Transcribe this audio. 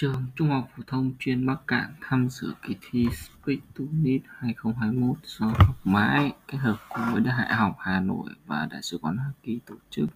Trường Trung học phổ thông chuyên Bắc Cạn tham dự kỳ thi Speak to Need 2021 do Học Mãi kết hợp cùng với Đại học Hà Nội và Đại sứ quán Hoa Kỳ tổ chức.